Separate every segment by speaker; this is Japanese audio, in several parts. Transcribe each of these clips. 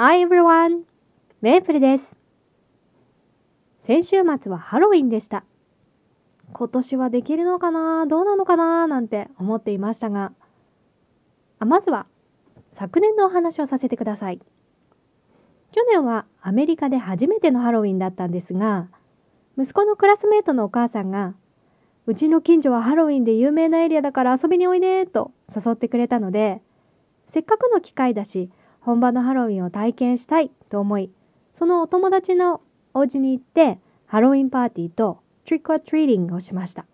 Speaker 1: Hi everyone! メープルです。先週末はハロウィンでした。今年はできるのかな？どうなのかな？なんて思っていましたが、あまずは昨年のお話をさせてください。去年はアメリカで初めてのハロウィンだったんですが、息子のクラスメートのお母さんが、うちの近所はハロウィンで有名なエリアだから遊びにおいでと誘ってくれたので、せっかくの機会だし、本場のハロウィンを体験したいと思い、そのお友達のお家に行って、ハロウィンパーティーとトリックアトリーディングをしました。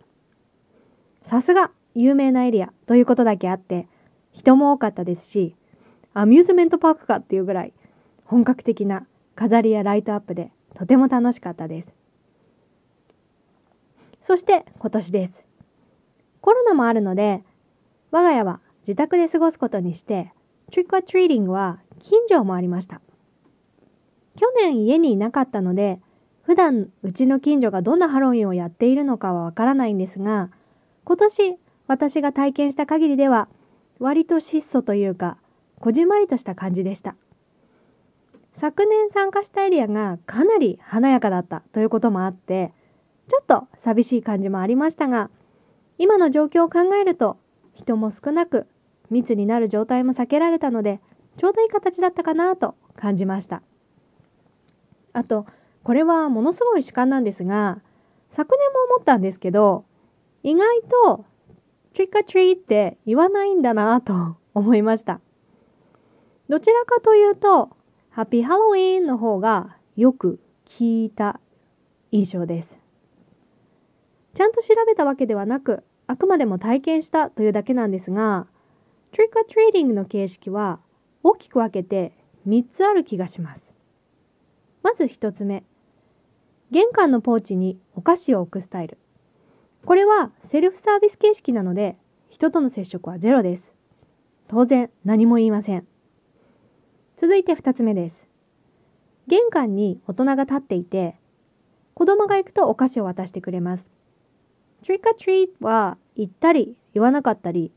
Speaker 1: さすが有名なエリアということだけあって、人も多かったですし、アミューズメントパークかっていうぐらい本格的な飾りやライトアップでとても楽しかったです。そして今年です。コロナもあるので、我が家は自宅で過ごすことにして、トリックアトリーディングは近所もありました。去年家にいなかったので、普段うちの近所がどんなハロウィンをやっているのかはわからないんですが、今年私が体験した限りでは、割と質素というか、こじんまりとした感じでした。昨年参加したエリアがかなり華やかだったということもあって、ちょっと寂しい感じもありましたが、今の状況を考えると、人も少なく、密になる状態も避けられたので、ちょうどいい形だったかなと感じました。あと、これはものすごい主観なんですが、昨年も思ったんですけど、意外と、トリックトリーって言わないんだなと思いました。どちらかというと、ハッピーハロウィンの方がよく聞いた印象です。ちゃんと調べたわけではなく、あくまでも体験したというだけなんですが、トリックアトリーディングの形式は大きく分けて3つある気がします。まず1つ目。玄関のポーチにお菓子を置くスタイル。これはセルフサービス形式なので、人との接触はゼロです。当然何も言いません。続いて2つ目です。玄関に大人が立っていて、子供が行くとお菓子を渡してくれます。トリックアトリートは言ったり言わなかったり、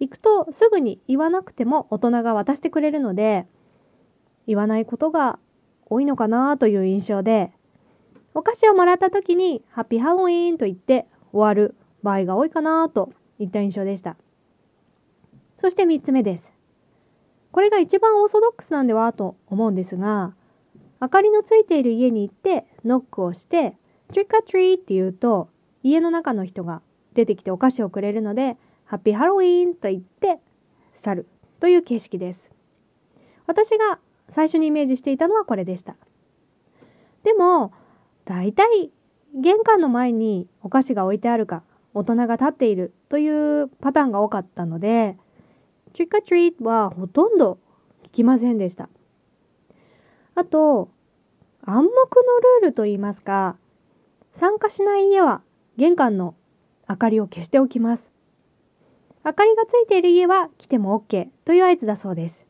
Speaker 1: 行くとすぐに言わなくても大人が渡してくれるので、言わないことが多いのかなという印象で、お菓子をもらった時にハッピーハロウィーンと言って終わる場合が多いかなといった印象でした。そして3つ目です。これが一番オーソドックスなんではと思うんですが、明かりのついている家に行ってノックをして、トリックアトリーって言うと、家の中の人が出てきてお菓子をくれるので、ハッピーハロウィーンと言って去るという形式です。私が最初にイメージしていたのはこれでした。でも、大体玄関の前にお菓子が置いてあるか、大人が立っているというパターンが多かったので、トリックアトリートはほとんど聞きませんでした。あと、暗黙のルールと言いますか、参加しない家は玄関の明かりを消しておきます。明かりがついている家は来ても OK という合図だそうです。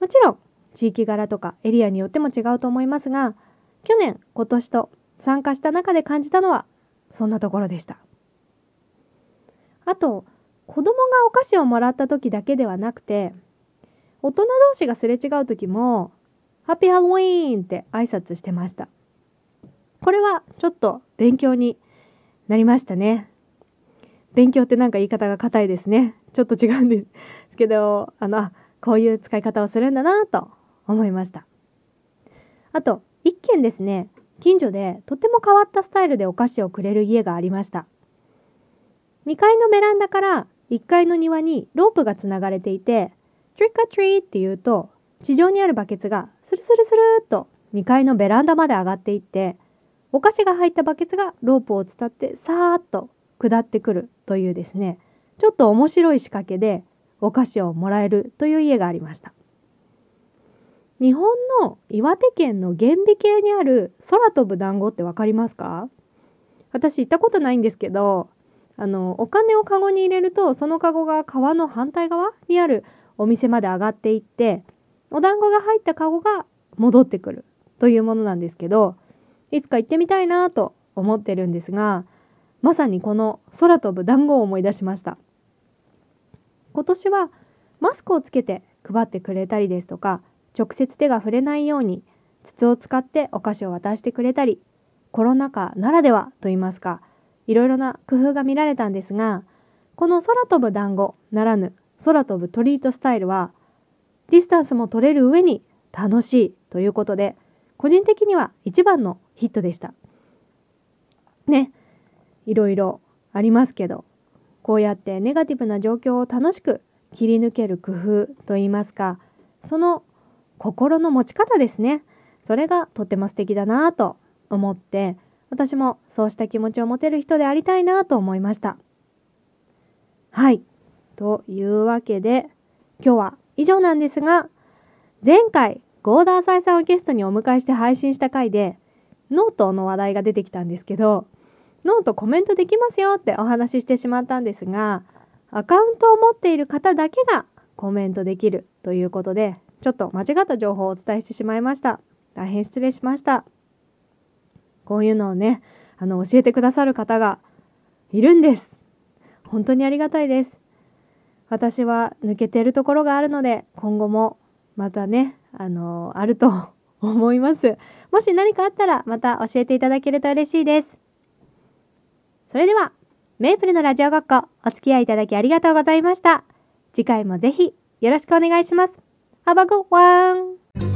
Speaker 1: もちろん、地域柄とかエリアによっても違うと思いますが、去年、今年と参加した中で感じたのは、そんなところでした。あと、子供がお菓子をもらった時だけではなくて、大人同士がすれ違う時も、ハッピーハロウィーンって挨拶してました。これはちょっと勉強になりましたね。勉強ってなんか言い方が硬いですね。ちょっと違うんですけど、あの、こういう使い方をするんだなと思いました。あと、一軒ですね、近所でとても変わったスタイルでお菓子をくれる家がありました。2階のベランダから1階の庭にロープがつながれていて、トリックアトリーって言うと、地上にあるバケツがスルスルスルーっと2階のベランダまで上がっていって、お菓子が入ったバケツがロープを伝ってさーっと下ってくるというですね、ちょっと面白い仕掛けでお菓子をもらえるという家がありました。日本の岩手県の厳美系にある空飛ぶ団子ってわかりますか？私行ったことないんですけど、あのお金をカゴに入れるとそのカゴが川の反対側にあるお店まで上がっていってお団子が入ったカゴが戻ってくるというものなんですけどいつか行ってみたいなと思ってるんですがまさにこの空飛ぶ団子を思い出しました今年はマスクをつけて配ってくれたりですとか直接手が触れないように筒を使ってお菓子を渡してくれたりコロナ禍ならではといいますかいろいろな工夫が見られたんですがこの空飛ぶ団子ならぬ空飛ぶトリートスタイルはディスタンスも取れる上に楽しいということで個人的には一番のヒットでした。ね、いろいろありますけどこうやってネガティブな状況を楽しく切り抜ける工夫といいますかその心の持ち方ですね。それがとっても素敵だなと思って私もそうした気持ちを持てる人でありたいなと思いました。はい。というわけで今日は以上なんですが前回ゴーダーサイさんをゲストにお迎えして配信した回でノートの話題が出てきたんですけどノートコメントできますよってお話ししてしまったんですがアカウントを持っている方だけがコメントできるということでちょっと間違った情報をお伝えしてしまいました。大変失礼しました。こういうのをねあの教えてくださる方がいるんです。本当にありがたいです。私は抜けてるところがあるので今後もまたねあのあると思います。もし何かあったらまた教えていただけると嬉しいです。それでは、メイプルのラジオごっこ、お付き合いいただきありがとうございました。次回もぜひよろしくお願いします。Have a good one!